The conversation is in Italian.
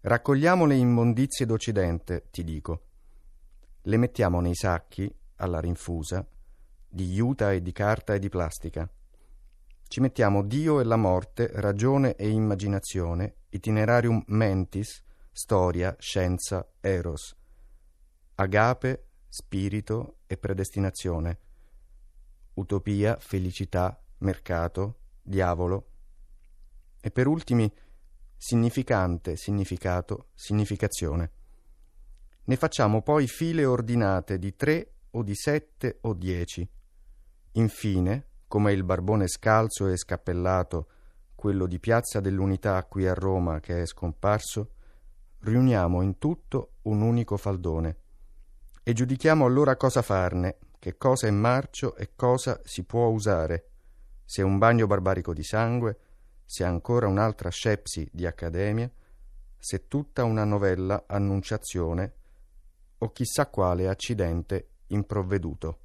Raccogliamo le immondizie d'Occidente, ti dico. Le mettiamo nei sacchi, alla rinfusa, di juta e di carta e di plastica. Ci mettiamo Dio e la morte, ragione e immaginazione, itinerarium mentis, storia, scienza, eros, agape, spirito e predestinazione, utopia, felicità, mercato, diavolo, e per ultimi significante, significato, significazione. Ne facciamo poi file ordinate di tre o di sette o dieci. Infine, come il barbone scalzo e scappellato, quello di Piazza dell'Unità qui a Roma che è scomparso, riuniamo in tutto un unico faldone e giudichiamo allora cosa farne, che cosa è marcio e cosa si può usare, se un bagno barbarico di sangue, se ancora un'altra scepsi di accademia, se tutta una novella annunciazione o chissà quale accidente improvveduto.